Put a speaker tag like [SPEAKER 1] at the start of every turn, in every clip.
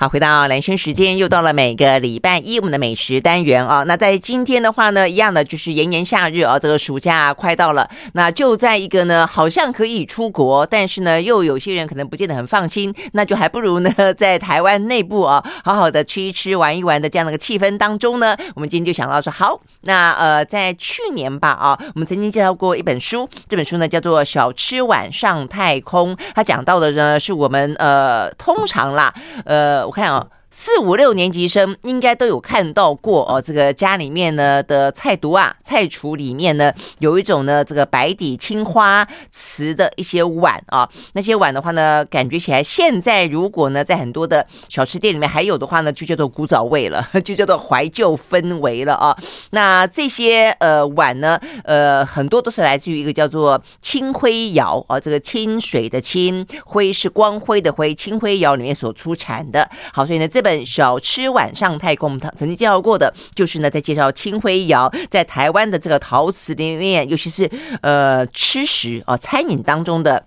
[SPEAKER 1] 好，回到兰萱时间，又到了每个礼拜一我们的美食单元啊。那在今天的话呢，一样的就是炎炎夏日啊，这个暑假快到了，那就在一个呢，好像可以出国，但是呢，又有些人可能不见得很放心，那就还不如呢，在台湾内部啊，好好的吃一吃、玩一玩的这样的一个气氛当中呢，我们今天就想到说，好，那呃，在去年吧啊，我们曾经介绍过一本书，这本书呢叫做《小吃碗上太空》，它讲到的呢是我们呃，通常啦，呃。我看啊。四五六年级生应该都有看到过哦，这个家里面呢的菜毒啊，菜橱里面呢有一种呢这个白底青花瓷的一些碗啊，那些碗的话呢，感觉起来现在如果呢在很多的小吃店里面还有的话呢，就叫做古早味了，就叫做怀旧氛围了啊。那这些呃碗呢，呃很多都是来自于一个叫做清辉窑啊，这个清水的清，辉是光辉的辉，清辉窑里面所出产的。好，所以呢。这小吃晚上太空，曾经介绍过的，就是呢，在介绍清辉窑在台湾的这个陶瓷里面，尤其是呃吃食啊餐饮当中的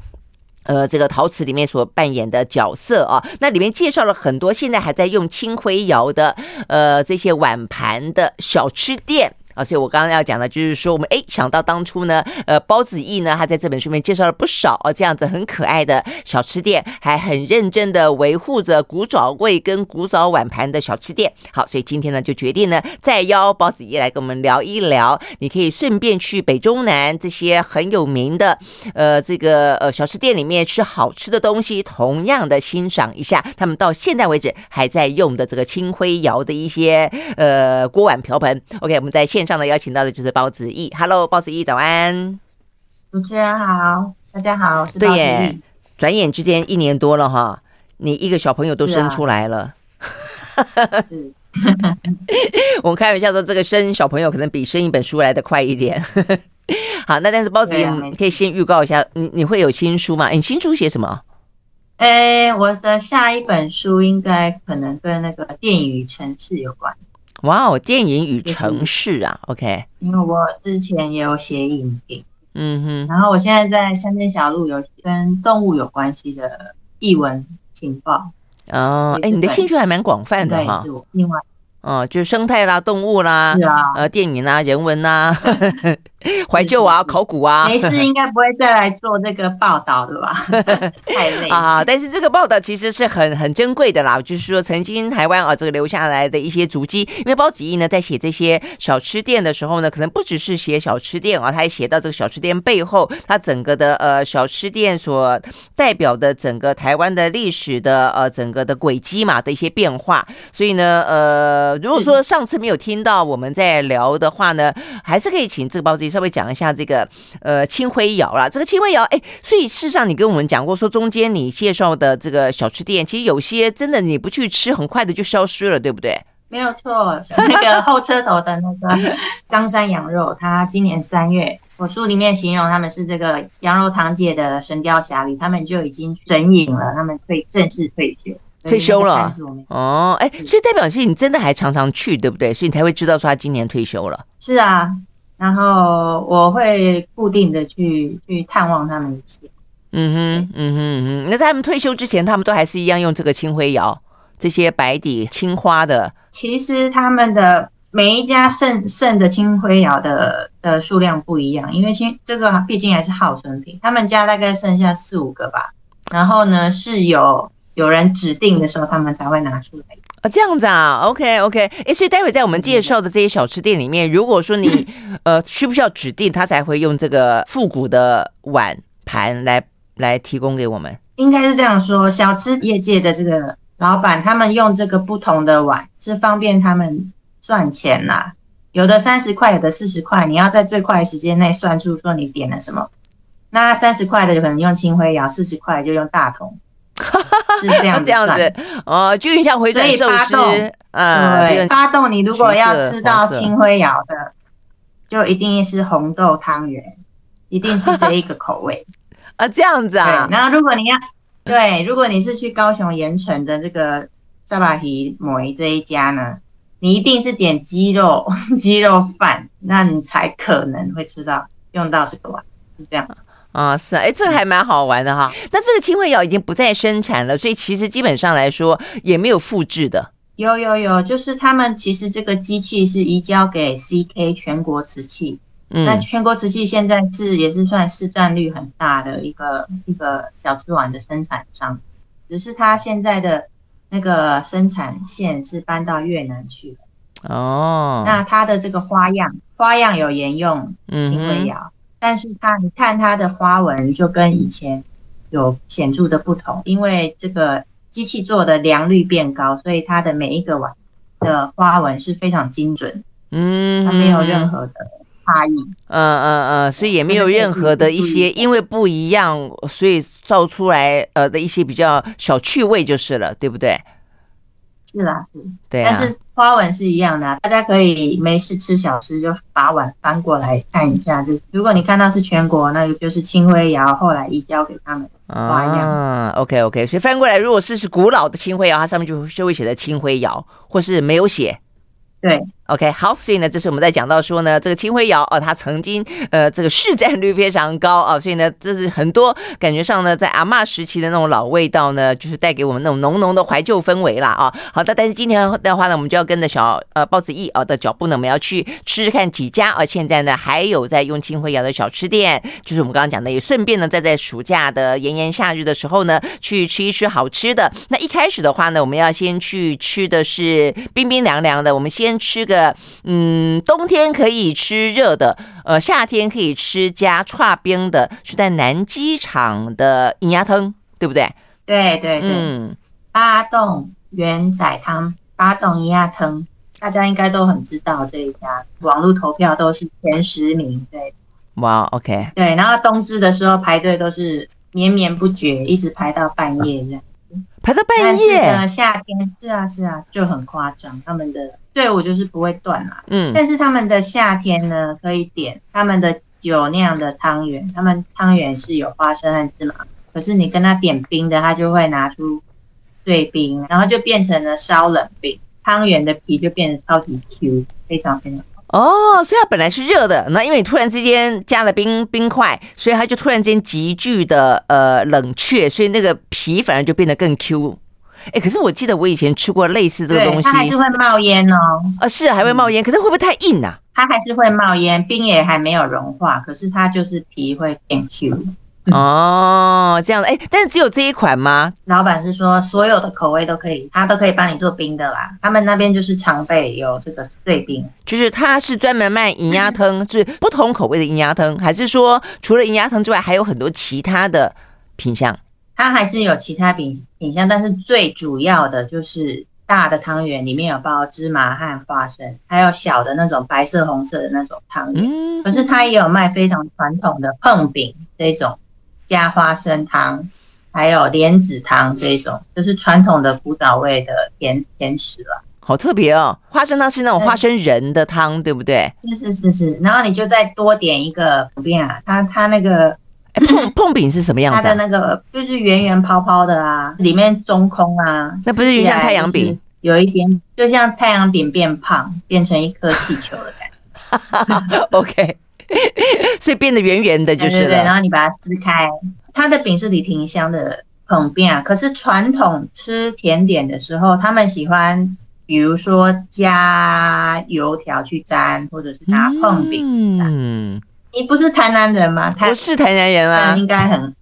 [SPEAKER 1] 呃这个陶瓷里面所扮演的角色啊，那里面介绍了很多现在还在用清辉窑的呃这些碗盘的小吃店。啊，所以我刚刚要讲的，就是说我们哎想到当初呢，呃，包子义呢，他在这本书里面介绍了不少哦，这样子很可爱的小吃店，还很认真的维护着古早味跟古早碗盘的小吃店。好，所以今天呢就决定呢再邀包子义来跟我们聊一聊，你可以顺便去北中南这些很有名的呃这个呃小吃店里面吃好吃的东西，同样的欣赏一下他们到现在为止还在用的这个清辉窑的一些呃锅碗瓢盆。OK，我们在线。线上的邀请到的就是包子义，Hello，包子义早安，
[SPEAKER 2] 主持人好，大家好，
[SPEAKER 1] 对耶，转眼之间一年多了哈，你一个小朋友都生出来了，我们开玩笑说，这个生小朋友可能比生一本书来的快一点，好，那但是包子义可以先预告一下，你你会有新书吗？你新书写什么？
[SPEAKER 2] 哎，我的下一本书应该可能跟那个电影与城市有关。
[SPEAKER 1] 哇哦，电影与城市啊，OK。
[SPEAKER 2] 因为我之前也有写影评，
[SPEAKER 1] 嗯哼，
[SPEAKER 2] 然后我现在在乡间小路有跟动物有关系的译文情报。
[SPEAKER 1] 哦，哎，你的兴趣还蛮广泛的哈。
[SPEAKER 2] 另外。
[SPEAKER 1] 哦，就是生态啦、动物啦，
[SPEAKER 2] 是啊，
[SPEAKER 1] 呃，电影啦、人文啊，怀旧啊、考古啊，
[SPEAKER 2] 没事，应该不会再来做这个报道的吧？太累
[SPEAKER 1] 啊！但是这个报道其实是很很珍贵的啦，就是说曾经台湾啊这个留下来的一些足迹。因为包子义呢在写这些小吃店的时候呢，可能不只是写小吃店啊，他还写到这个小吃店背后，他整个的呃小吃店所代表的整个台湾的历史的呃整个的轨迹嘛的一些变化。所以呢，呃。如果说上次没有听到我们在聊的话呢，还是可以请这个包子义稍微讲一下这个呃清辉窑啦。这个清辉窑，哎，所以事实上你跟我们讲过，说中间你介绍的这个小吃店，其实有些真的你不去吃，很快的就消失了，对不对？
[SPEAKER 2] 没有错，那个后车头的那个 冈山羊肉，他今年三月，我书里面形容他们是这个羊肉堂姐的神雕侠侣，他们就已经神隐了，他们退正式退休。
[SPEAKER 1] 退休了哦，哎，所以代表是你真的还常常去，对不对？所以你才会知道说他今年退休了。
[SPEAKER 2] 是啊，然后我会固定的去去探望他们一次。
[SPEAKER 1] 嗯哼，嗯哼嗯哼。那在他们退休之前，他们都还是一样用这个青灰窑，这些白底青花的。
[SPEAKER 2] 其实他们的每一家剩剩的青灰窑的的数量不一样，因为青这个毕竟还是耗损品，他们家大概剩下四五个吧。然后呢，是有。有人指定的时候，他们才会拿出来
[SPEAKER 1] 啊，这样子啊，OK OK，哎，所以待会在我们介绍的这些小吃店里面，如果说你 呃需不需要指定，他才会用这个复古的碗盘来来提供给我们？
[SPEAKER 2] 应该是这样说，小吃业界的这个老板，他们用这个不同的碗是方便他们赚钱啦。有的三十块，有的四十块，你要在最快的时间内算出说你点了什么。那三十块的就可能用清辉窑，四十块就用大同。是这样
[SPEAKER 1] 这样子哦，就像回转寿司，
[SPEAKER 2] 嗯，对，发动你如果要吃到清辉窑的，就一定是红豆汤圆，一定是这一个口味
[SPEAKER 1] 啊，这样子啊。
[SPEAKER 2] 然后如果你要，对，如果你是去高雄盐城的这个萨巴提摩这一家呢，你一定是点鸡肉 鸡肉饭，那你才可能会吃到用到这个碗，是这样。
[SPEAKER 1] 啊，是啊，哎，这个还蛮好玩的哈。那这个清慧窑已经不再生产了，所以其实基本上来说也没有复制的。
[SPEAKER 2] 有有有，就是他们其实这个机器是移交给 CK 全国瓷器，嗯，那全国瓷器现在是也是算市占率很大的一个一个小瓷碗的生产商，只是他现在的那个生产线是搬到越南去了。哦，那它的这个花样花样有沿用清慧窑。嗯但是它，你看它的花纹就跟以前有显著的不同，因为这个机器做的良率变高，所以它的每一个碗的花纹是非常精准，嗯，它没有任何的差异，
[SPEAKER 1] 嗯嗯嗯，所以也没有任何的一些因为不一样，所以造出来呃的一些比较小趣味就是了，对不对？
[SPEAKER 2] 是啦，是，对啊，但是花纹是一样的，大家可以没事吃小吃就把碗翻过来看一下，就是如果你看到是全国，那就是清慧窑后来移交给他们花样。
[SPEAKER 1] 啊，OK OK，所以翻过来，如果是是古老的清慧窑，它上面就就会写的清慧窑，或是没有写。
[SPEAKER 2] 对
[SPEAKER 1] ，OK，好，所以呢，这是我们在讲到说呢，这个清慧窑哦，它曾经呃，这个市占率非常高啊，所以呢，这是很多感觉上呢，在阿嬷时期的那种老味道呢，就是带给我们那种浓浓的怀旧氛围啦啊。好的，但是今天的话呢，我们就要跟着小呃包子义啊的脚步呢，我们要去吃吃看几家啊，现在呢还有在用清慧窑的小吃店，就是我们刚刚讲的，也顺便呢，在在暑假的炎炎夏日的时候呢，去吃一吃好吃的。那一开始的话呢，我们要先去吃的是冰冰凉凉的，我们。先吃个，嗯，冬天可以吃热的，呃，夏天可以吃加串冰的，是在南机场的银鸭汤，对不对？
[SPEAKER 2] 对对对，嗯，八栋元仔汤，八栋银鸭汤，大家应该都很知道这一家，网络投票都是前十名，对。
[SPEAKER 1] 哇，OK，
[SPEAKER 2] 对，然后冬至的时候排队都是绵绵不绝，一直排到半夜这样。
[SPEAKER 1] 排到半夜。
[SPEAKER 2] 但是呢，夏天是啊是啊，就很夸张，他们的。队伍就是不会断啦，嗯，但是他们的夏天呢，可以点他们的酒酿的汤圆，他们汤圆是有花生和芝麻，可是你跟他点冰的，他就会拿出碎冰，然后就变成了烧冷冰，汤圆的皮就变得超级 Q，非常非常好。
[SPEAKER 1] 哦，所以它本来是热的，那因为你突然之间加了冰冰块，所以它就突然间急剧的呃冷却，所以那个皮反而就变得更 Q。哎，可是我记得我以前吃过类似这个东西，
[SPEAKER 2] 它还是会冒烟哦。
[SPEAKER 1] 啊，是还会冒烟，可是会不会太硬啊？
[SPEAKER 2] 它还是会冒烟，冰也还没有融化，可是它就是皮会变 Q。
[SPEAKER 1] 哦，这样的，哎，但是只有这一款吗？
[SPEAKER 2] 老板是说所有的口味都可以，他都可以帮你做冰的啦。他们那边就是常备有这个碎冰，
[SPEAKER 1] 就是他是专门卖银鸭汤，是不同口味的银鸭汤，还是说除了银鸭汤之外，还有很多其他的品相？
[SPEAKER 2] 它还是有其他品品相，但是最主要的就是大的汤圆里面有包芝麻和花生，还有小的那种白色、红色的那种汤圆。可是它也有卖非常传统的碰饼这种加花生汤，还有莲子汤这种，就是传统的古早味的甜甜食了。
[SPEAKER 1] 好特别哦，花生汤是那种花生仁的汤，对，不对？
[SPEAKER 2] 是是是是，然后你就再多点一个普遍啊，它它那个。
[SPEAKER 1] 哎，椪椪 饼是什么样子？啊？
[SPEAKER 2] 它的那个就是圆圆泡泡的啊，里面中空啊。
[SPEAKER 1] 那不是像太阳饼？
[SPEAKER 2] 有一点，就像太阳饼变胖，变成一颗气球的感觉。
[SPEAKER 1] OK，所以变得圆圆的，就是
[SPEAKER 2] 对。然后你把它撕开，它的饼是李廷香的捧饼啊。可是传统吃甜点的时候，他们喜欢，比如说加油条去沾，或者是拿碰饼沾。嗯。你不是台南人吗？
[SPEAKER 1] 不是台南人啊，
[SPEAKER 2] 应该很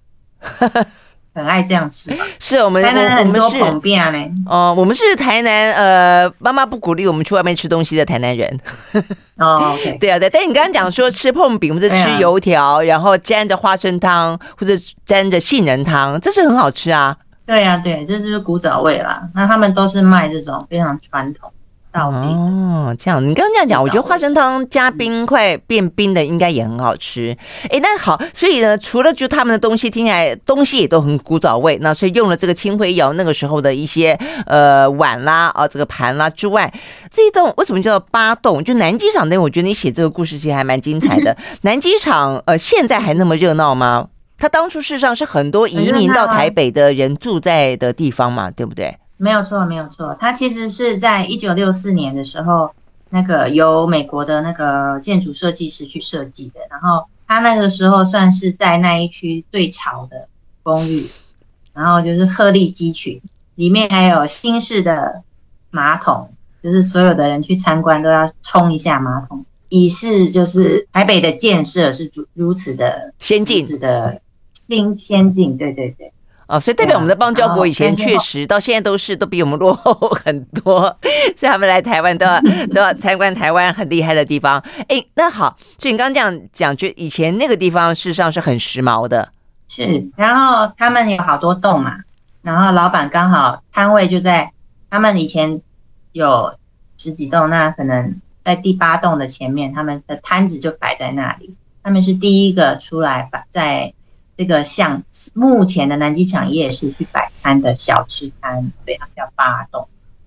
[SPEAKER 2] 很爱这样吃。
[SPEAKER 1] 是我们，
[SPEAKER 2] 台南很多
[SPEAKER 1] 椪饼呢。哦，我们是台南，呃，妈妈不鼓励我们去外面吃东西的台南人。
[SPEAKER 2] 哦
[SPEAKER 1] 对啊，对。但你刚刚讲说吃碰饼或者吃油条，啊、然后沾着花生汤或者沾着杏仁汤，这是很好吃啊。
[SPEAKER 2] 对啊，对，这就是古早味啦。那他们都是卖这种非常传统。
[SPEAKER 1] 哦，这样，你刚刚这样讲，我觉得花生汤加冰块变冰的应该也很好吃。哎，那好，所以呢，除了就他们的东西听起来东西也都很古早味，那所以用了这个清慧窑那个时候的一些呃碗啦啊这个盘啦之外，这一栋为什么叫做八栋？就南机场那，我觉得你写这个故事其实还蛮精彩的。南机场呃现在还那么热闹吗？它当初事实上是很多移民到台北的人住在的地方嘛，对不对？
[SPEAKER 2] 没有错，没有错。它其实是在一九六四年的时候，那个由美国的那个建筑设计师去设计的。然后它那个时候算是在那一区最潮的公寓，然后就是鹤立鸡群，里面还有新式的马桶，就是所有的人去参观都要冲一下马桶，以示就是台北的建设是如如此的
[SPEAKER 1] 先进，
[SPEAKER 2] 如此的新先进，对对对。
[SPEAKER 1] 哦，所以代表我们的邦交国以前确实到现在都是都比我们落后 很多，所以他们来台湾都要都要参观台湾很厉害的地方。哎，那好，所以你刚刚这样讲，就以前那个地方事实上是很时髦的，
[SPEAKER 2] 是。然后他们有好多栋嘛，然后老板刚好摊位就在他们以前有十几栋，那可能在第八栋的前面，他们的摊子就摆在那里，他们是第一个出来摆在。这个像目前的南机场夜市去摆摊的小吃摊，对，它叫八栋。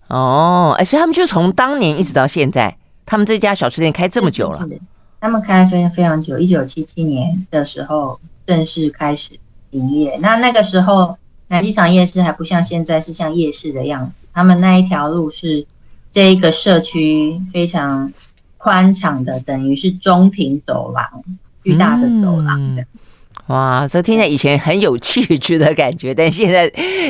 [SPEAKER 1] 哦，而且他们就从当年一直到现在，他们这家小吃店开这么久了。是是是，
[SPEAKER 2] 他们开非常非常久，一九七七年的时候正式开始营业。那那个时候南机场夜市还不像现在是像夜市的样子，他们那一条路是这一个社区非常宽敞的，等于是中庭走廊，巨大的走廊的。嗯
[SPEAKER 1] 哇，这听起来以前很有气质的感觉，但现在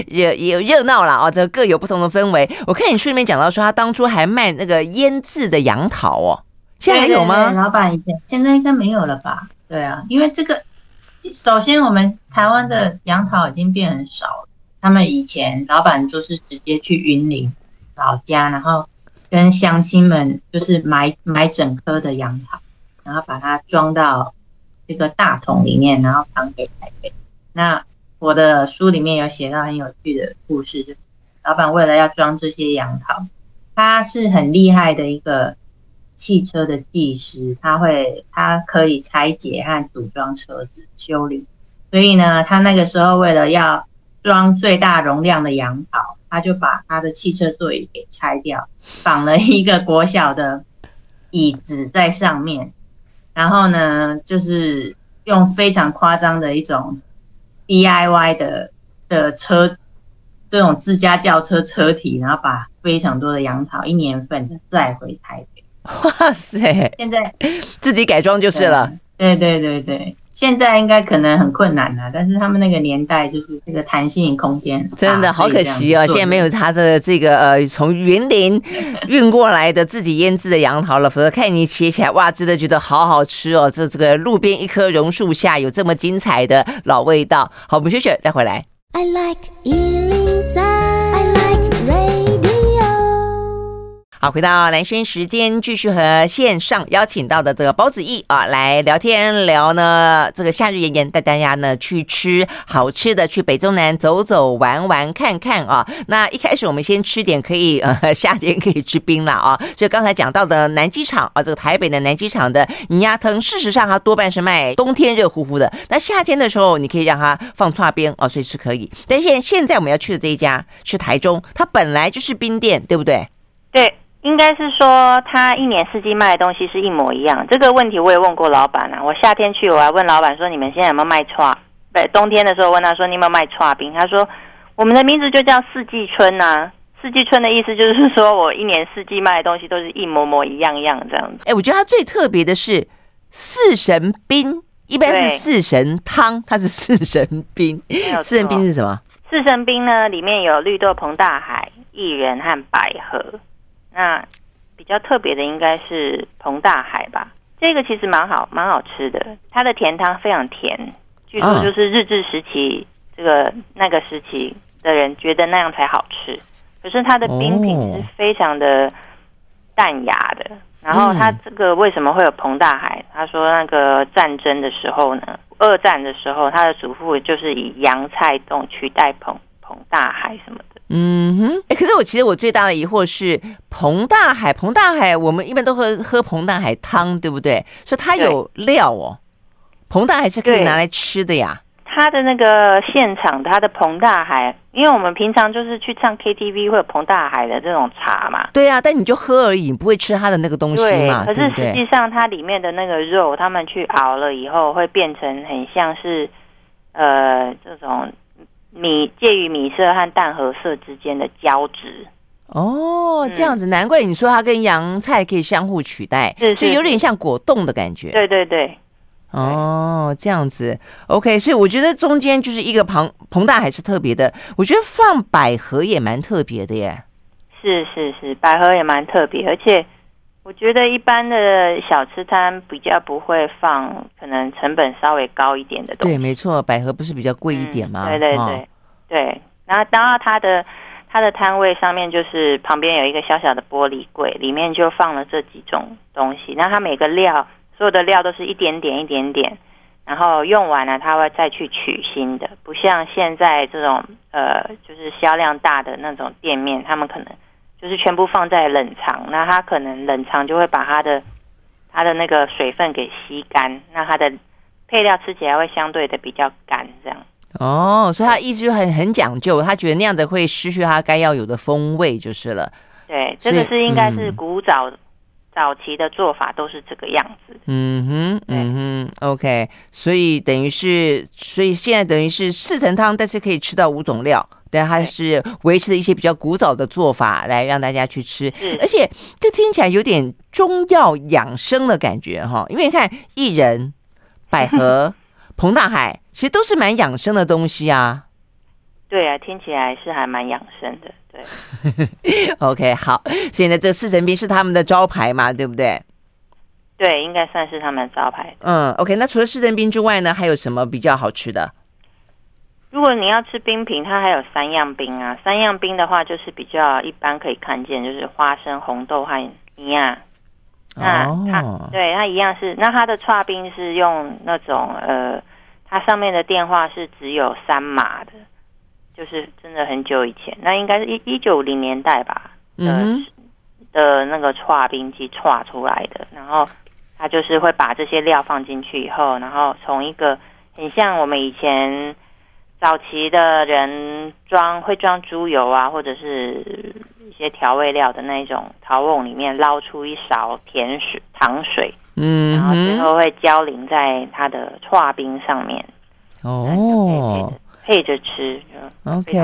[SPEAKER 1] 也也热闹了啊！这各有不同的氛围。我看你书里面讲到说，他当初还卖那个腌制的杨桃哦，现在还有吗？
[SPEAKER 2] 对对对，老板以前现在应该没有了吧？对啊，因为这个首先我们台湾的杨桃已经变很少了。他们以前老板就是直接去云林老家，然后跟乡亲们就是买买整颗的杨桃，然后把它装到。这个大桶里面，然后扛给台北。那我的书里面有写到很有趣的故事，就老板为了要装这些杨桃，他是很厉害的一个汽车的技师，他会他可以拆解和组装车子修理。所以呢，他那个时候为了要装最大容量的杨桃，他就把他的汽车座椅给拆掉，绑了一个国小的椅子在上面。然后呢，就是用非常夸张的一种 DIY 的的车，这种自家轿车车体，然后把非常多的杨桃一年份的载回台北。
[SPEAKER 1] 哇塞！现在自己改装就是了。
[SPEAKER 2] 对对对对。现在应该可能很困难了，但是他们那个年代就是这个弹性空间
[SPEAKER 1] 真的好可惜啊、哦！现在没有他的这个呃从云林运过来的自己腌制的杨桃了，否则看你切起来哇，真的觉得好好吃哦！这这个路边一棵榕树下有这么精彩的老味道。好，我们休息再回来。I like 好，回到蓝轩时间，继续和线上邀请到的这个包子义啊来聊天聊呢。这个夏日炎炎，带大家呢去吃好吃的，去北中南走走玩玩看看啊。那一开始我们先吃点可以呃夏天可以吃冰了啊。就刚才讲到的南机场啊，这个台北的南机场的银鸭汤，事实上它多半是卖冬天热乎乎的。那夏天的时候，你可以让它放剉冰啊，随时可以。但现现在我们要去的这一家是台中，它本来就是冰店，对不对？
[SPEAKER 3] 对。应该是说，他一年四季卖的东西是一模一样。这个问题我也问过老板啊。我夏天去，我还问老板说：“你们现在有没有卖剉？”对，冬天的时候问他说：“你有没有卖剉冰？”他说：“我们的名字就叫四季春呐。四季春的意思就是说我一年四季卖的东西都是一模模一样样这样子。”
[SPEAKER 1] 哎，我觉得它最特别的是四神冰，一般是四神汤，它是四神冰。四神冰是什么？
[SPEAKER 3] 四神冰呢，里面有绿豆、膨大海、薏仁和百合。那比较特别的应该是彭大海吧，这个其实蛮好，蛮好吃的。它的甜汤非常甜，据说就是日治时期这个那个时期的人觉得那样才好吃。可是它的冰品是非常的淡雅的。然后它这个为什么会有彭大海？他说那个战争的时候呢，二战的时候，他的祖父就是以洋菜冻取代彭彭大海什么的。
[SPEAKER 1] 嗯哼，哎、欸，可是我其实我最大的疑惑是彭大海，彭大海我们一般都喝喝彭大海汤，对不对？所以它有料哦，彭大海是可以拿来吃的呀。
[SPEAKER 3] 它的那个现场，它的彭大海，因为我们平常就是去唱 KTV 会有彭大海的这种茶嘛。
[SPEAKER 1] 对啊，但你就喝而已，你不会吃它的那个东西嘛。
[SPEAKER 3] 可是实际上它里面的那个肉，他们去熬了以后，会变成很像是呃这种。米介于米色和淡褐色之间的胶质
[SPEAKER 1] 哦，这样子，难怪你说它跟洋菜可以相互取代，
[SPEAKER 3] 是，
[SPEAKER 1] 就有点像果冻的感觉。
[SPEAKER 3] 对对对，
[SPEAKER 1] 哦，这样子，OK，所以我觉得中间就是一个庞膨大海是特别的，我觉得放百合也蛮特别的耶。
[SPEAKER 3] 是是是，百合也蛮特别，而且我觉得一般的小吃摊比较不会放，可能成本稍微高一点的东西。
[SPEAKER 1] 对，没错，百合不是比较贵一点吗？
[SPEAKER 3] 嗯、对对对、哦、对。然后，当然它的它的摊位上面就是旁边有一个小小的玻璃柜，里面就放了这几种东西。那它每个料，所有的料都是一点点一点点，然后用完了，它会再去取新的，不像现在这种呃，就是销量大的那种店面，他们可能。就是全部放在冷藏，那它可能冷藏就会把它的它的那个水分给吸干，那它的配料吃起来会相对的比较干，这样。
[SPEAKER 1] 哦，所以他意思就很很讲究，他觉得那样子会失去它该要有的风味，就是了。
[SPEAKER 3] 对，这个是应该是古早、嗯、早期的做法都是这个样子。
[SPEAKER 1] 嗯哼，嗯哼，OK，所以等于是，所以现在等于是四神汤，但是可以吃到五种料。但它是维持了一些比较古早的做法来让大家去吃，而且这听起来有点中药养生的感觉哈。因为你看薏仁、百合、彭大海，其实都是蛮养生的东西啊。
[SPEAKER 3] 对啊，听起来是还蛮养生的。对，
[SPEAKER 1] OK，好，所以呢，这四神冰是他们的招牌嘛，对不对？
[SPEAKER 3] 对，应该算是他们的招牌。
[SPEAKER 1] 嗯，OK，那除了四神冰之外呢，还有什么比较好吃的？
[SPEAKER 3] 如果你要吃冰品，它还有三样冰啊。三样冰的话，就是比较一般可以看见，就是花生、红豆和一样。那它对它一样是，那它的剉冰是用那种呃，它上面的电话是只有三码的，就是真的很久以前，那应该是一一九零年代吧。嗯。的那个剉冰机剉出来的，然后它就是会把这些料放进去以后，然后从一个很像我们以前。早期的人装会装猪油啊，或者是一些调味料的那种陶瓮里面捞出一勺甜水糖水，嗯，然后最后会浇淋在它的化冰上面，
[SPEAKER 1] 哦，
[SPEAKER 3] 配着吃
[SPEAKER 1] ，OK，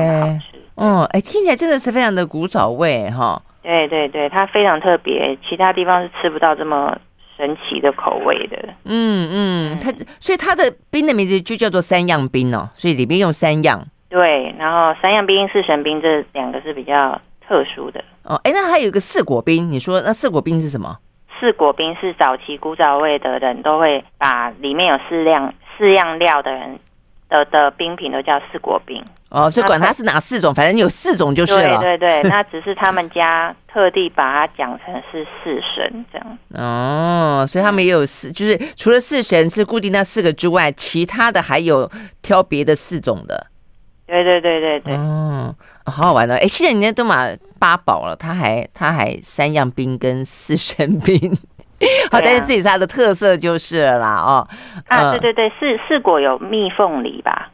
[SPEAKER 1] 哦，哎，听起来真的是非常的古早味哈，
[SPEAKER 3] 对对对，它非常特别，其他地方是吃不到这么。神奇的口味的，
[SPEAKER 1] 嗯嗯，它所以它的冰的名字就叫做三样冰哦，所以里面用三样，
[SPEAKER 3] 对，然后三样冰、四神冰这两个是比较特殊的
[SPEAKER 1] 哦。哎，那还有一个四果冰，你说那四果冰是什么？
[SPEAKER 3] 四果冰是早期古早味的人都会把里面有四样四样料的人的的冰品都叫四国冰。
[SPEAKER 1] 哦，所以管它是哪四种，反正有四种就是了。
[SPEAKER 3] 对对对，那只是他们家特地把它讲成是四神这样。
[SPEAKER 1] 哦，所以他们也有四，就是除了四神是固定那四个之外，其他的还有挑别的四种的。
[SPEAKER 3] 对对对对对。
[SPEAKER 1] 哦，好好玩的。哎，现在人家都买八宝了，他还他还三样冰跟四神冰。好，但是自己家的特色就是了啦。哦，
[SPEAKER 3] 啊，对对对，四四果有蜜凤梨吧？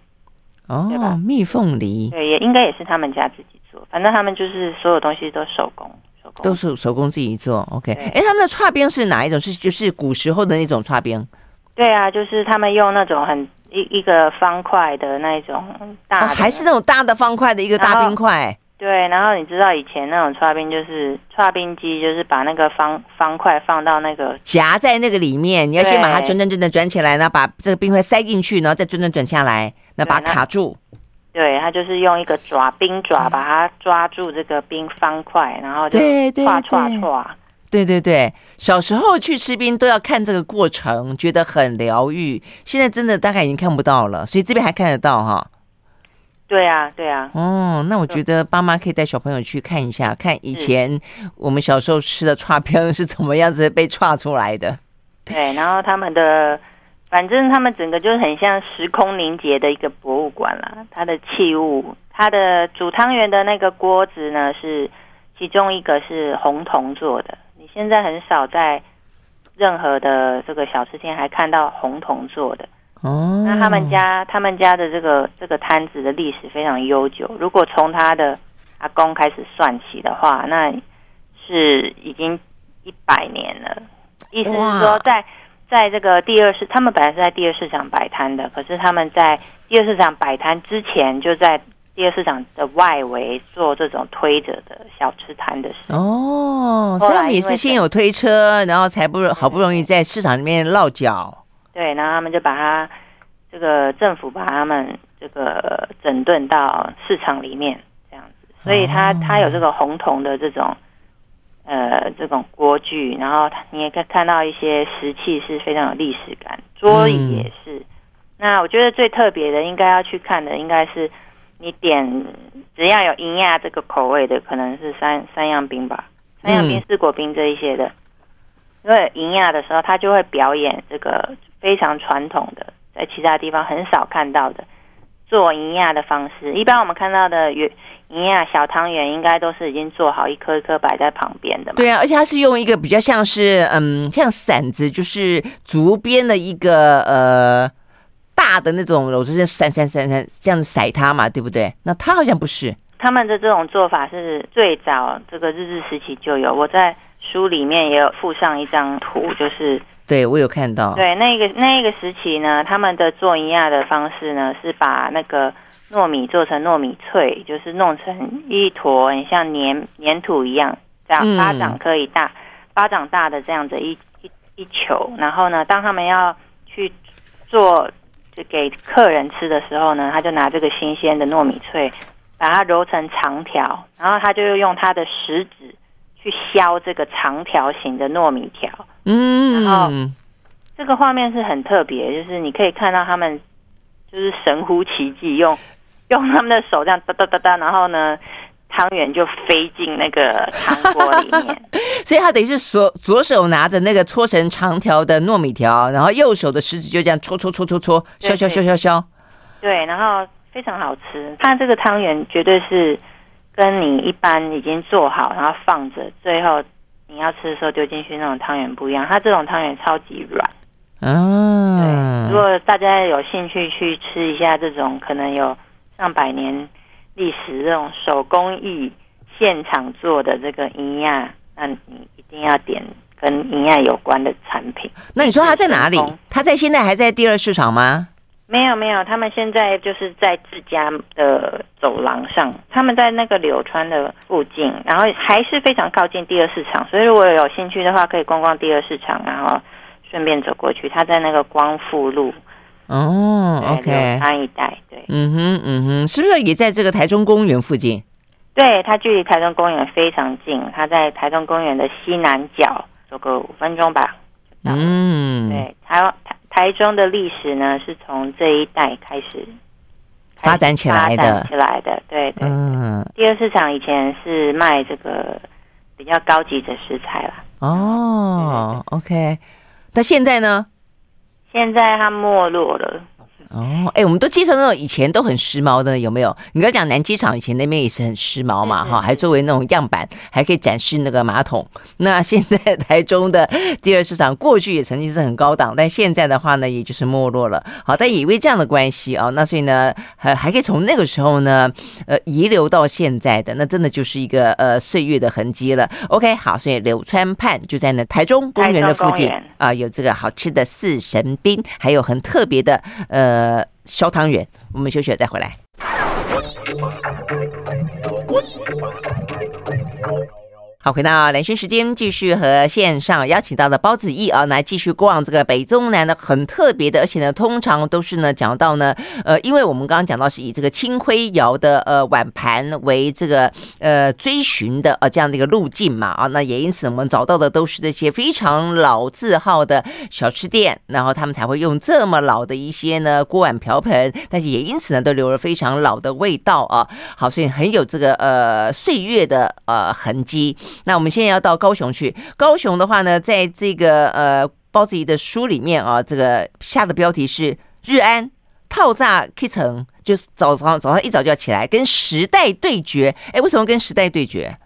[SPEAKER 1] 哦，蜜凤梨，
[SPEAKER 3] 对，也应该也是他们家自己做。反正他们就是所有东西都手工，手工
[SPEAKER 1] 都是手工自己做。OK，哎，他们的剉冰是哪一种？是就是古时候的那种剉冰？
[SPEAKER 3] 对啊，就是他们用那种很一一个方块的那种大、哦，还
[SPEAKER 1] 是那种大的方块的一个大冰块。
[SPEAKER 3] 对，然后你知道以前那种剉冰就是剉冰机，就是把那个方方块放到那个
[SPEAKER 1] 夹在那个里面，你要先把它转转转转转起来，然后把这个冰块塞进去，然后再转转转下来，那把它卡住。
[SPEAKER 3] 对，它就是用一个爪冰爪把它抓住这个冰方块，然后就唰唰唰。
[SPEAKER 1] 对对对，小时候去吃冰都要看这个过程，觉得很疗愈。现在真的大概已经看不到了，所以这边还看得到哈。
[SPEAKER 3] 对啊，对啊。
[SPEAKER 1] 哦，那我觉得爸妈可以带小朋友去看一下，看以前我们小时候吃的剉冰是怎么样子被串出来的。
[SPEAKER 3] 对，然后他们的，反正他们整个就是很像时空凝结的一个博物馆啦。它的器物，它的煮汤圆的那个锅子呢，是其中一个是红铜做的。你现在很少在任何的这个小吃店还看到红铜做的。哦，那他们家他们家的这个这个摊子的历史非常悠久。如果从他的阿公开始算起的话，那是已经一百年了。意思是说在，在在这个第二市，他们本来是在第二市场摆摊的，可是他们在第二市场摆摊之前，就在第二市场的外围做这种推着的小吃摊的事。
[SPEAKER 1] 哦，所以他们也是先有推车，然后才不好不容易在市场里面落脚。
[SPEAKER 3] 对，然后他们就把他这个政府把他们这个整顿到市场里面这样子，所以它它有这个红铜的这种呃这种锅具，然后你也可以看到一些石器是非常有历史感，桌椅也是。嗯、那我觉得最特别的应该要去看的应该是你点只要有银亚这个口味的，可能是三三样冰吧，三样冰、四果冰这一些的。因为银亚的时候，他就会表演这个非常传统的，在其他地方很少看到的做银亚的方式。一般我们看到的银亚小汤圆，应该都是已经做好一颗一颗摆在旁边的嘛。
[SPEAKER 1] 对啊，而且它是用一个比较像是嗯，像馓子，就是竹编的一个呃大的那种，我就是扇扇扇扇这样子甩它嘛，对不对？那它好像不是。
[SPEAKER 3] 他们的这种做法是最早这个日治时期就有，我在。书里面也有附上一张图，就是
[SPEAKER 1] 对我有看到。
[SPEAKER 3] 对，那个那个时期呢，他们的做营亚的方式呢，是把那个糯米做成糯米脆，就是弄成一坨很像粘粘土一样，这样巴掌可以大，巴掌大的这样子一一一球。然后呢，当他们要去做就给客人吃的时候呢，他就拿这个新鲜的糯米脆，把它揉成长条，然后他就用他的食指。去削这个长条形的糯米条，嗯，然后这个画面是很特别，就是你可以看到他们就是神乎其技，用用他们的手这样哒哒哒哒，然后呢，汤圆就飞进那个汤锅里面，
[SPEAKER 1] 所以他等于是左左手拿着那个搓成长条的糯米条，然后右手的食指就这样搓搓搓搓搓，削削削削削，
[SPEAKER 3] 对，然后非常好吃，它这个汤圆绝对是。跟你一般已经做好，然后放着，最后你要吃的时候丢进去那种汤圆不一样。它这种汤圆超级软。嗯、如果大家有兴趣去吃一下这种可能有上百年历史这种手工艺现场做的这个银亚，那你一定要点跟银亚有关的产品。
[SPEAKER 1] 那你说它在哪里？它在现在还在第二市场吗？
[SPEAKER 3] 没有没有，他们现在就是在自家的走廊上，他们在那个柳川的附近，然后还是非常靠近第二市场，所以如果有兴趣的话，可以逛逛第二市场，然后顺便走过去。他在那个光复路
[SPEAKER 1] 哦，OK，
[SPEAKER 3] 柳川一带，对，
[SPEAKER 1] 嗯哼嗯哼，是不是也在这个台中公园附近？
[SPEAKER 3] 对，它距离台中公园非常近，它在台中公园的西南角，走个五分钟吧。嗯，对，台湾台。中的历史呢，是从这一代开始
[SPEAKER 1] 发展起来的。
[SPEAKER 3] 发展起来的，对对。嗯，第二市场以前是卖这个比较高级的食材了。
[SPEAKER 1] 哦，OK。那现在呢？
[SPEAKER 3] 现在它没落了。
[SPEAKER 1] 哦，哎，我们都介绍那种以前都很时髦的，有没有？你刚讲南机场以前那边也是很时髦嘛，哈，还作为那种样板，还可以展示那个马桶。那现在 台中的第二市场，过去也曾经是很高档，但现在的话呢，也就是没落了。好，但也因为这样的关系啊，那所以呢，还还可以从那个时候呢，呃，遗留到现在的，那真的就是一个呃岁月的痕迹了。OK，好，所以柳川畔就在那台中公园的附近啊，有这个好吃的四神冰，还有很特别的呃。呃，小汤圆，我们休息了再回来。好，回到兰萱时间，继续和线上邀请到的包子义啊，来继续逛这个北中南的很特别的，而且呢，通常都是呢讲到呢，呃，因为我们刚刚讲到是以这个青灰窑的呃碗盘为这个呃追寻的呃这样的一个路径嘛啊，那也因此我们找到的都是这些非常老字号的小吃店，然后他们才会用这么老的一些呢锅碗瓢盆，但是也因此呢都留了非常老的味道啊。好，所以很有这个呃岁月的呃痕迹。那我们现在要到高雄去。高雄的话呢，在这个呃包子仪的书里面啊，这个下的标题是“日安套炸 Kitchen”，就是早上早上一早就要起来跟时代对决。哎，为什么跟时代对决？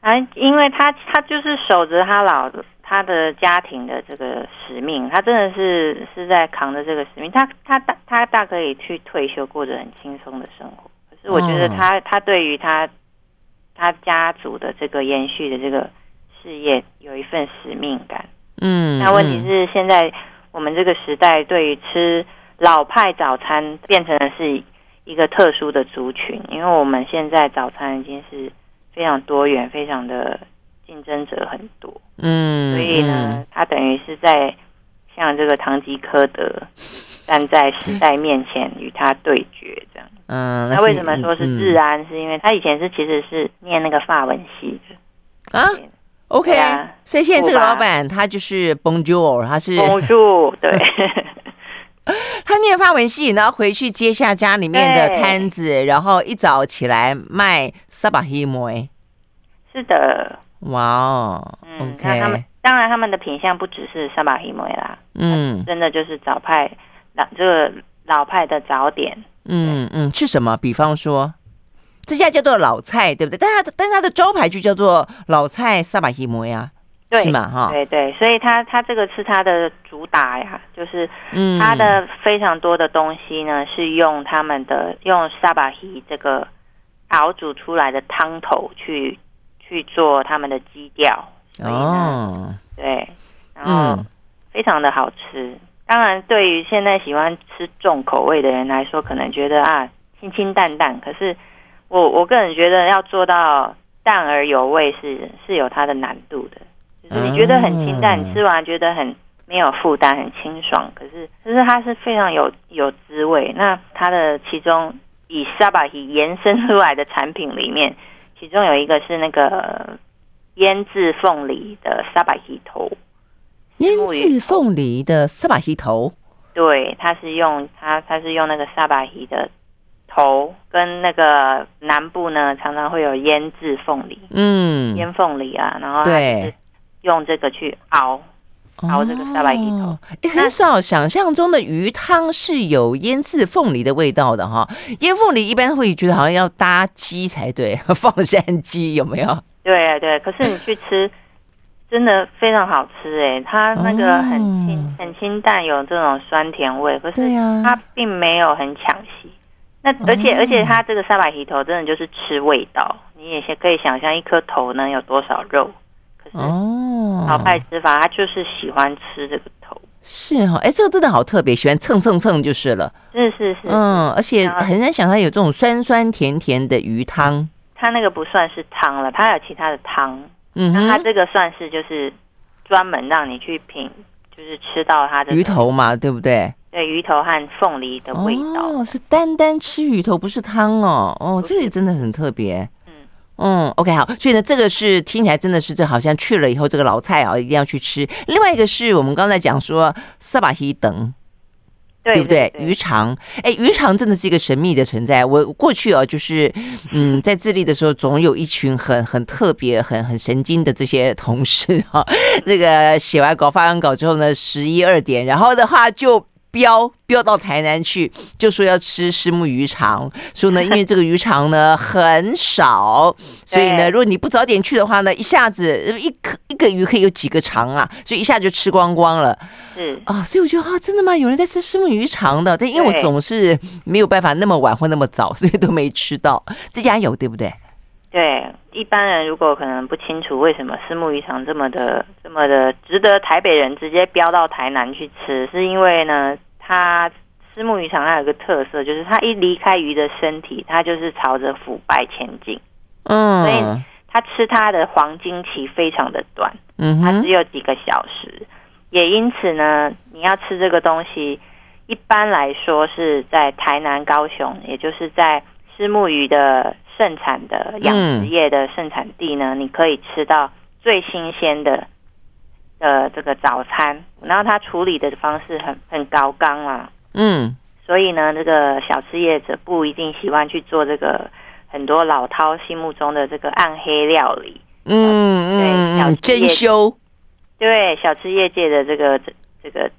[SPEAKER 3] 啊，因为他他就是守着他老他的家庭的这个使命，他真的是是在扛着这个使命。他他大他大可以去退休，过着很轻松的生活。可是我觉得他、哦、他对于他。他家族的这个延续的这个事业有一份使命感，嗯，那问题是现在我们这个时代对于吃老派早餐变成的是一个特殊的族群，因为我们现在早餐已经是非常多元，非常的竞争者很多，嗯，所以呢，他等于是在像这个唐吉诃德站在时代面前与他对决这样。
[SPEAKER 1] 嗯，
[SPEAKER 3] 那为什么说是治安？嗯、是因为他以前是其实是念那个法文系的
[SPEAKER 1] 啊。OK，
[SPEAKER 3] 啊
[SPEAKER 1] 所以现在这个老板他就是 Bonjour，他是
[SPEAKER 3] Bonjour，对。
[SPEAKER 1] 他念法文系，然后回去接下家里面的摊子，然后一早起来卖萨巴希梅。
[SPEAKER 3] 是的，
[SPEAKER 1] 哇哦，
[SPEAKER 3] 嗯
[SPEAKER 1] ，OK。
[SPEAKER 3] 他们当然他们的品相不只是萨巴希梅啦，嗯，真的就是早派老这个老派的早点。
[SPEAKER 1] 嗯嗯，是什么？比方说，这家叫做老菜，对不对？但他但他的招牌就叫做老菜萨巴希摩呀。
[SPEAKER 3] 对
[SPEAKER 1] 是吗？哈，
[SPEAKER 3] 对对，所以他他这个是他的主打呀，就是嗯，他的非常多的东西呢，是用他们的用萨巴希这个熬煮出来的汤头去去做他们的基调，哦，对，然后非常的好吃。当然，对于现在喜欢吃重口味的人来说，可能觉得啊清清淡淡，可是我我个人觉得要做到淡而有味是是有它的难度的。就是你觉得很清淡，吃完觉得很没有负担，很清爽。可是，可是它是非常有有滋味。那它的其中以沙巴希延伸出来的产品里面，其中有一个是那个腌制凤梨的沙巴希头。
[SPEAKER 1] 腌制凤梨的萨巴希头，
[SPEAKER 3] 对，它是用它它是用那个萨巴希的头，跟那个南部呢常常会有腌制凤梨，嗯，腌凤梨啊，然后对。用这个去熬熬这个萨巴希头，
[SPEAKER 1] 哦，很少想象中的鱼汤是有腌制凤梨的味道的哈。腌凤梨一般会觉得好像要搭鸡才对，放山鸡有没有？
[SPEAKER 3] 对对，可是你去吃，真的非常好吃哎，它那个很清很清淡，有这种酸甜味，可是它并没有很抢戏。那而且而且它这个萨巴希头真的就是吃味道，你也可以想象一颗头能有多少肉。哦，老派吃法，他就是喜欢吃这个头，
[SPEAKER 1] 是哈、哦，哎，这个真的好特别，喜欢蹭蹭蹭就是了，
[SPEAKER 3] 是是是，
[SPEAKER 1] 嗯，而且很难想到有这种酸酸甜甜的鱼汤，
[SPEAKER 3] 它那个不算是汤了，它有其他的汤，嗯，那它这个算是就是专门让你去品，就是吃到它的
[SPEAKER 1] 鱼头嘛，对不对？
[SPEAKER 3] 对，鱼头和凤梨的味道，
[SPEAKER 1] 哦，是单单吃鱼头，不是汤哦，哦，这个真的很特别。嗯，OK，好，所以呢，这个是听起来真的是这好像去了以后，这个老菜啊一定要去吃。另外一个是我们刚才讲说萨巴希等，对不对？鱼肠，哎，鱼肠真的是一个神秘的存在。我过去哦，就是嗯，在自立的时候，总有一群很很特别、很很神经的这些同事哈、啊。那个写完稿、发完稿之后呢，十一二点，然后的话就。飙飙到台南去，就说要吃虱目鱼肠。说呢，因为这个鱼肠呢很少，所以呢，如果你不早点去的话呢，一下子一颗一个鱼可以有几个肠啊，所以一下就吃光光了。
[SPEAKER 3] 嗯
[SPEAKER 1] 啊，所以我觉得啊，真的吗？有人在吃虱目鱼肠的？但因为我总是没有办法那么晚或那么早，所以都没吃到。这家有对不对？
[SPEAKER 3] 对，一般人如果可能不清楚为什么虱目鱼肠这么的这么的值得台北人直接飙到台南去吃，是因为呢，它虱目鱼肠它有个特色，就是它一离开鱼的身体，它就是朝着腐败前进。嗯，所以它吃它的黄金期非常的短，嗯，它只有几个小时。也因此呢，你要吃这个东西，一般来说是在台南、高雄，也就是在虱目鱼的。盛产的养殖业的盛产地呢，嗯、你可以吃到最新鲜的的这个早餐，然后它处理的方式很很高纲啊，嗯，所以呢，这个小吃业者不一定喜欢去做这个很多老饕心目中的这个暗黑料理，嗯对，小
[SPEAKER 1] 珍饈，
[SPEAKER 3] 对小吃业界的这个这这个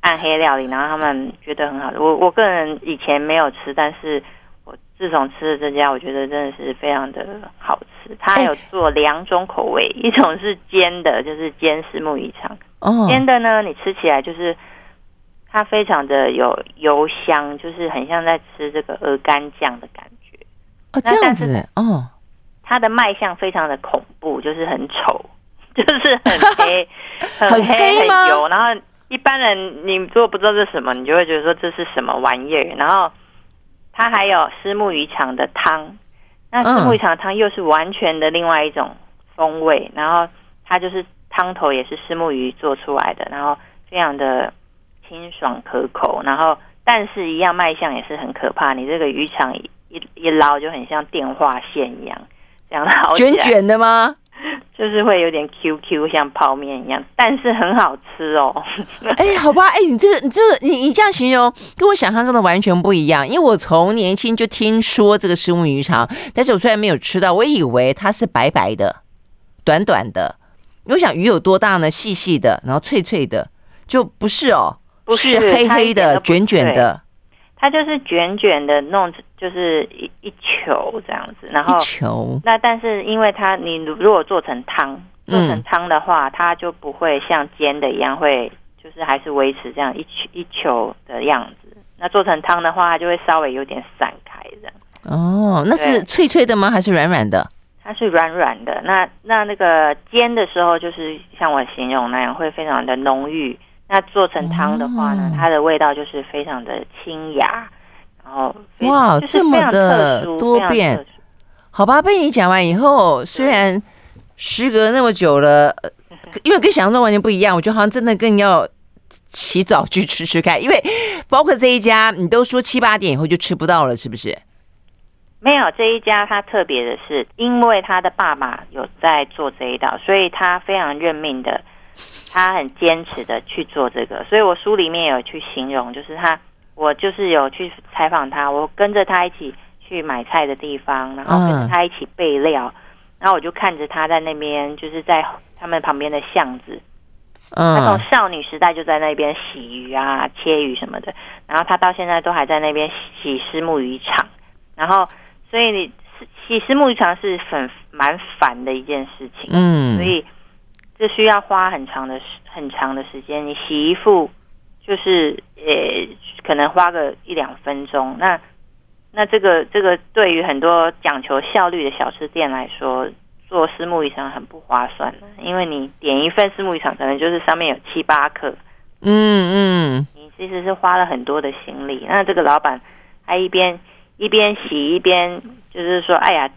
[SPEAKER 3] 暗黑料理，然后他们觉得很好，我我个人以前没有吃，但是。自从吃了这家，我觉得真的是非常的好吃。它有做两种口味，欸、一种是煎的，就是煎石木鱼肠。哦，煎的呢，你吃起来就是它非常的有油香，就是很像在吃这个鹅肝酱的感觉。
[SPEAKER 1] 哦，这样子哦。
[SPEAKER 3] 它的卖相非常的恐怖，就是很丑，就是很黑，很黑，很黑很油。然后一般人你如果不知道这是什么，你就会觉得说这是什么玩意儿。然后。它还有虱目鱼肠的汤，那虱目鱼肠的汤又是完全的另外一种风味，然后它就是汤头也是虱目鱼做出来的，然后非常的清爽可口，然后但是一样卖相也是很可怕，你这个鱼肠一一捞就很像电话线一样，这样捞
[SPEAKER 1] 卷卷的吗？
[SPEAKER 3] 就是会有点 Q Q，像泡面一样，但是很好吃哦。
[SPEAKER 1] 哎、欸，好吧，哎、欸，你这个，你这个，你你这样形容，跟我想象中的完全不一样。因为我从年轻就听说这个石目鱼肠，但是我虽然没有吃到，我以为它是白白的、短短的。我想鱼有多大呢？细细的，然后脆脆的，就不是哦，
[SPEAKER 3] 不是，
[SPEAKER 1] 是黑黑的、卷卷的。
[SPEAKER 3] 它就是卷卷的弄，就是一一球这样子，然后
[SPEAKER 1] 一球。
[SPEAKER 3] 那但是因为它，你如果做成汤，做成汤的话，嗯，它就不会像煎的一样，会就是还是维持这样一球一球的样子。那做成汤的话，它就会稍微有点散开这样。
[SPEAKER 1] 哦，那是脆脆的吗？还是软软的？
[SPEAKER 3] 它是软软的。那那那个煎的时候，就是像我形容那样，会非常的浓郁。那做成汤的话呢，它的味道就是非常的清雅，然后
[SPEAKER 1] 哇，这么的多变，好吧？被你讲完以后，虽然时隔那么久了，因为跟想象中完全不一样，我觉得好像真的更要起早去吃吃看，因为包括这一家，你都说七八点以后就吃不到了，是不是？
[SPEAKER 3] 没有，这一家他特别的是，因为他的爸爸有在做这一道，所以他非常认命的。他很坚持的去做这个，所以我书里面有去形容，就是他，我就是有去采访他，我跟着他一起去买菜的地方，然后跟着他一起备料，然后我就看着他在那边，就是在他们旁边的巷子，嗯，他从少女时代就在那边洗鱼啊、切鱼什么的，然后他到现在都还在那边洗虱目鱼场，然后所以你洗虱目鱼肠是很蛮烦的一件事情，嗯，所以。这需要花很长的时很长的时间，你洗衣服就是呃，可能花个一两分钟。那那这个这个对于很多讲求效率的小吃店来说，做私募鱼肠很不划算的，因为你点一份私募鱼肠，可能就是上面有七八克，嗯嗯，你其实是花了很多的心力。那这个老板他一边一边洗一边就是说，哎呀，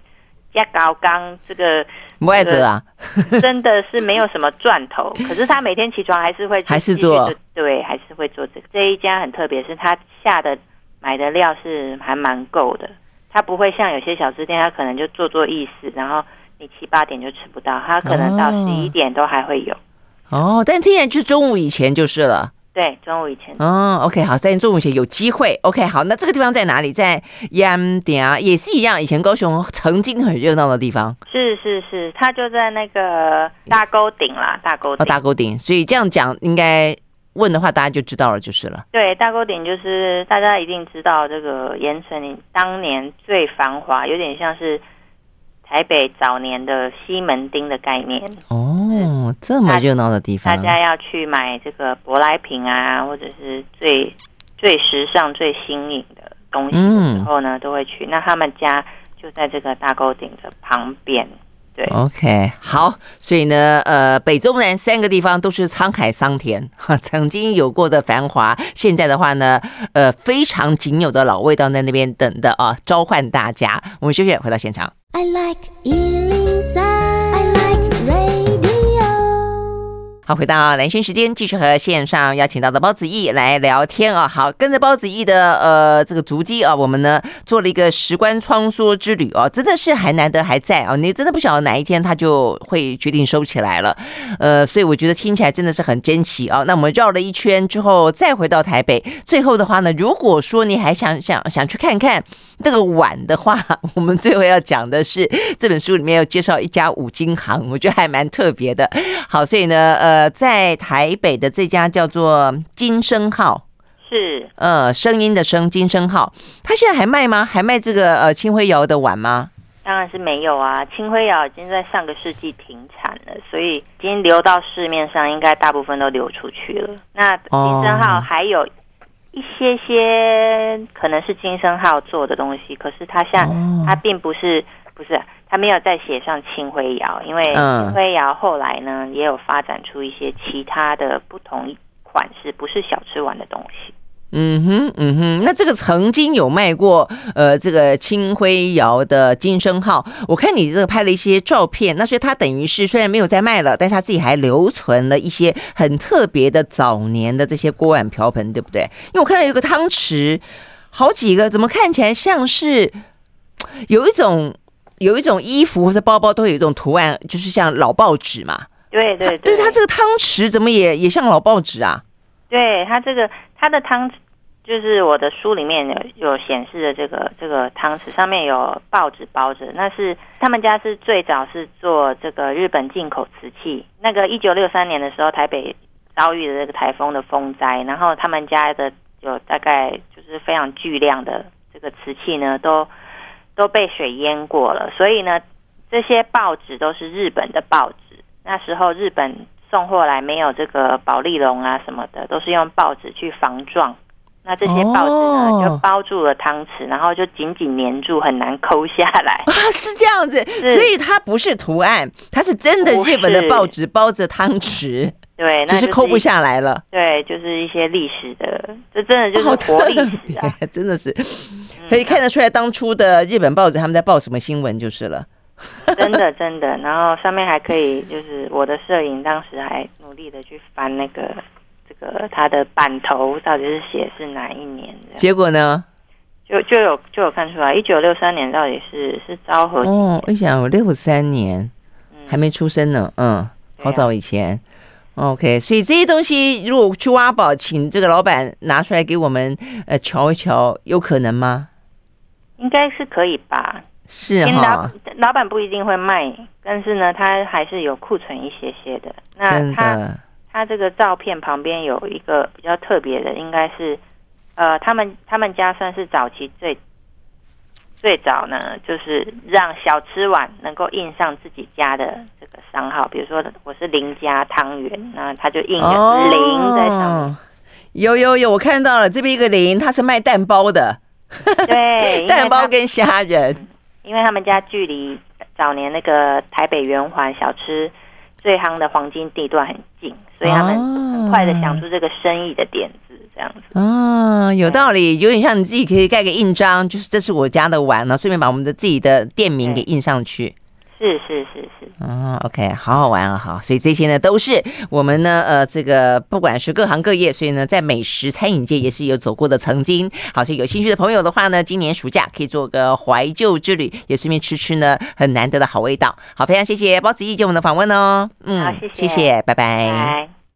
[SPEAKER 3] 加高刚这个。
[SPEAKER 1] 不爱做啊，
[SPEAKER 3] 真的是没有什么赚头。可是他每天起床还是会
[SPEAKER 1] 还是做，
[SPEAKER 3] 对，还是会做这个。这一家很特别，是他下的买的料是还蛮够的。他不会像有些小吃店，他可能就做做意思，然后你七八点就吃不到，他可能到十一点都还会有。
[SPEAKER 1] 哦，但听起来就是中午以前就是了。
[SPEAKER 3] 对，中午以前。
[SPEAKER 1] 哦，OK，好，在中午以前有机会。OK，好，那这个地方在哪里？在盐点啊，也是一样。以前高雄曾经很热闹的地方。
[SPEAKER 3] 是是是，它就在那个大沟顶啦，大沟顶。
[SPEAKER 1] 哦，大沟顶。所以这样讲，应该问的话，大家就知道了，就是了。
[SPEAKER 3] 对，大沟顶就是大家一定知道这个盐城当年最繁华，有点像是。台北早年的西门町的概念
[SPEAKER 1] 哦，这么热闹的地方，
[SPEAKER 3] 大家要去买这个舶来品啊，或者是最最时尚、最新颖的东西的时候呢，嗯、都会去。那他们家就在这个大沟顶的旁边。对
[SPEAKER 1] ，OK，好，所以呢，呃，北中南三个地方都是沧海桑田，哈，曾经有过的繁华，现在的话呢，呃，非常仅有的老味道在那边等的啊，召唤大家。我们休息，回到现场。I like 好，回到兰萱时间，继续和线上邀请到的包子义来聊天啊。好，跟着包子义的呃这个足迹啊，我们呢做了一个时光穿梭之旅哦，真的是还难得还在啊。你真的不晓得哪一天他就会决定收起来了，呃，所以我觉得听起来真的是很珍奇啊。那我们绕了一圈之后，再回到台北，最后的话呢，如果说你还想想想去看看那个碗的话，我们最后要讲的是这本书里面要介绍一家五金行，我觉得还蛮特别的。好，所以呢，呃。呃，在台北的这家叫做金生号，
[SPEAKER 3] 是
[SPEAKER 1] 呃声音的声金声号，他现在还卖吗？还卖这个呃青辉窑的碗吗？
[SPEAKER 3] 当然是没有啊，青辉窑已经在上个世纪停产了，所以已经流到市面上，应该大部分都流出去了。那金声号还有一些些可能是金生号做的东西，可是他像他并不是不是。他没有再写上青辉窑，因为青辉窑后来呢也有发展出一些其他的不同款式，不是小吃碗的东西。
[SPEAKER 1] 嗯哼，嗯哼，那这个曾经有卖过，呃，这个青辉窑的金生号，我看你这个拍了一些照片，那所以它等于是虽然没有在卖了，但是他自己还留存了一些很特别的早年的这些锅碗瓢盆，对不对？因为我看到有个汤匙，好几个，怎么看起来像是有一种有一种衣服或者包包都有一种图案，就是像老报纸嘛。
[SPEAKER 3] 对对对，
[SPEAKER 1] 对它这个汤匙怎么也也像老报纸啊？
[SPEAKER 3] 对它这个它的汤匙，就是我的书里面有有显示的这个这个汤匙上面有报纸包着，那是他们家是最早是做这个日本进口瓷器。那个一九六三年的时候，台北遭遇的这个台风的风灾，然后他们家的有大概就是非常巨量的这个瓷器呢，都都被水淹过了，所以呢，这些报纸都是日本的报纸。那时候日本送货来没有这个保利龙啊什么的，都是用报纸去防撞。那这些报纸呢，就包住了汤匙，然后就紧紧粘住，很难抠下来。
[SPEAKER 1] 啊，是这样子，所以它不是图案，它是真的日本的报纸包着汤匙。
[SPEAKER 3] 对，
[SPEAKER 1] 只是抠不下来了。
[SPEAKER 3] 对，就是一些历史的，这真的就是活历史啊，
[SPEAKER 1] 真的是可以看得出来当初的日本报纸他们在报什么新闻就是了。
[SPEAKER 3] 真的真的，然后上面还可以，就是我的摄影当时还努力的去翻那个这个它的版头，到底是写是哪一年的？
[SPEAKER 1] 结果呢？
[SPEAKER 3] 就就有就有看出来，一九六三年到底是是昭和
[SPEAKER 1] 哦。我想我六三年还没出生呢，嗯，好早以前。啊、OK，所以这些东西如果去挖宝，请这个老板拿出来给我们呃瞧一瞧，有可能吗？
[SPEAKER 3] 应该是可以吧。
[SPEAKER 1] 是哈，
[SPEAKER 3] 老板不一定会卖，但是呢，他还是有库存一些些的。那他他这个照片旁边有一个比较特别的，应该是呃，他们他们家算是早期最最早呢，就是让小吃碗能够印上自己家的这个商号，比如说我是林家汤圆，那他就印个林在上面。哦。
[SPEAKER 1] 有有有，我看到了这边一个林，他是卖蛋包的，
[SPEAKER 3] 对，
[SPEAKER 1] 蛋包跟虾仁。
[SPEAKER 3] 因为他们家距离早年那个台北圆环小吃最夯的黄金地段很近，所以他们很快的想出这个生意的点子，这样子。
[SPEAKER 1] 啊，有道理，有点像你自己可以盖个印章，就是这是我家的碗呢，顺便把我们的自己的店名给印上去。
[SPEAKER 3] 是是是是，
[SPEAKER 1] 哦，OK，好好玩啊，好，所以这些呢都是我们呢，呃，这个不管是各行各业，所以呢，在美食餐饮界也是有走过的曾经。好，所以有兴趣的朋友的话呢，今年暑假可以做个怀旧之旅，也顺便吃吃呢很难得的好味道。好，非常谢谢包子义接我们的访问哦，嗯，
[SPEAKER 3] 好，谢谢，谢
[SPEAKER 1] 谢，拜拜。拜拜。